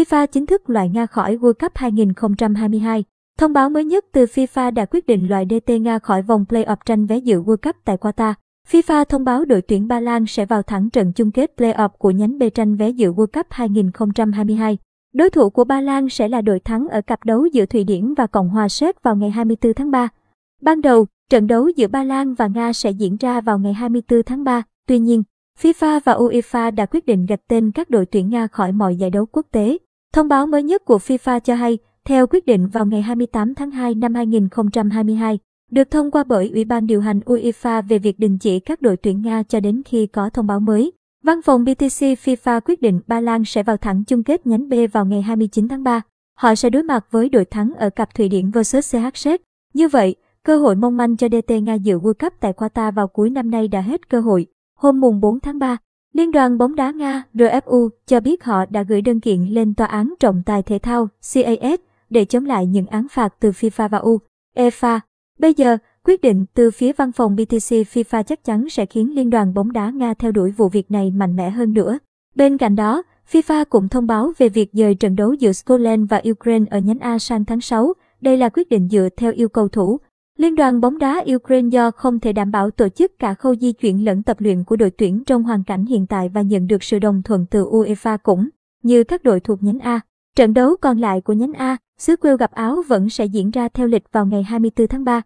FIFA chính thức loại Nga khỏi World Cup 2022. Thông báo mới nhất từ FIFA đã quyết định loại DT Nga khỏi vòng play-off tranh vé dự World Cup tại Qatar. FIFA thông báo đội tuyển Ba Lan sẽ vào thẳng trận chung kết play-off của nhánh B tranh vé dự World Cup 2022. Đối thủ của Ba Lan sẽ là đội thắng ở cặp đấu giữa Thụy Điển và Cộng hòa Séc vào ngày 24 tháng 3. Ban đầu, trận đấu giữa Ba Lan và Nga sẽ diễn ra vào ngày 24 tháng 3. Tuy nhiên, FIFA và UEFA đã quyết định gạch tên các đội tuyển Nga khỏi mọi giải đấu quốc tế. Thông báo mới nhất của FIFA cho hay, theo quyết định vào ngày 28 tháng 2 năm 2022, được thông qua bởi Ủy ban điều hành UEFA về việc đình chỉ các đội tuyển Nga cho đến khi có thông báo mới. Văn phòng BTC FIFA quyết định Ba Lan sẽ vào thẳng chung kết nhánh B vào ngày 29 tháng 3. Họ sẽ đối mặt với đội thắng ở cặp Thụy Điển vs CHZ. Như vậy, cơ hội mong manh cho DT Nga dự World Cup tại Qatar vào cuối năm nay đã hết cơ hội. Hôm mùng 4 tháng 3, Liên đoàn bóng đá Nga RFU cho biết họ đã gửi đơn kiện lên Tòa án trọng tài thể thao CAS để chống lại những án phạt từ FIFA và UEFA. Bây giờ, quyết định từ phía văn phòng BTC FIFA chắc chắn sẽ khiến Liên đoàn bóng đá Nga theo đuổi vụ việc này mạnh mẽ hơn nữa. Bên cạnh đó, FIFA cũng thông báo về việc dời trận đấu giữa Scotland và Ukraine ở nhánh A sang tháng 6. Đây là quyết định dựa theo yêu cầu thủ. Liên đoàn bóng đá Ukraine do không thể đảm bảo tổ chức cả khâu di chuyển lẫn tập luyện của đội tuyển trong hoàn cảnh hiện tại và nhận được sự đồng thuận từ UEFA cũng như các đội thuộc nhánh A. Trận đấu còn lại của nhánh A, xứ Quêu gặp Áo vẫn sẽ diễn ra theo lịch vào ngày 24 tháng 3.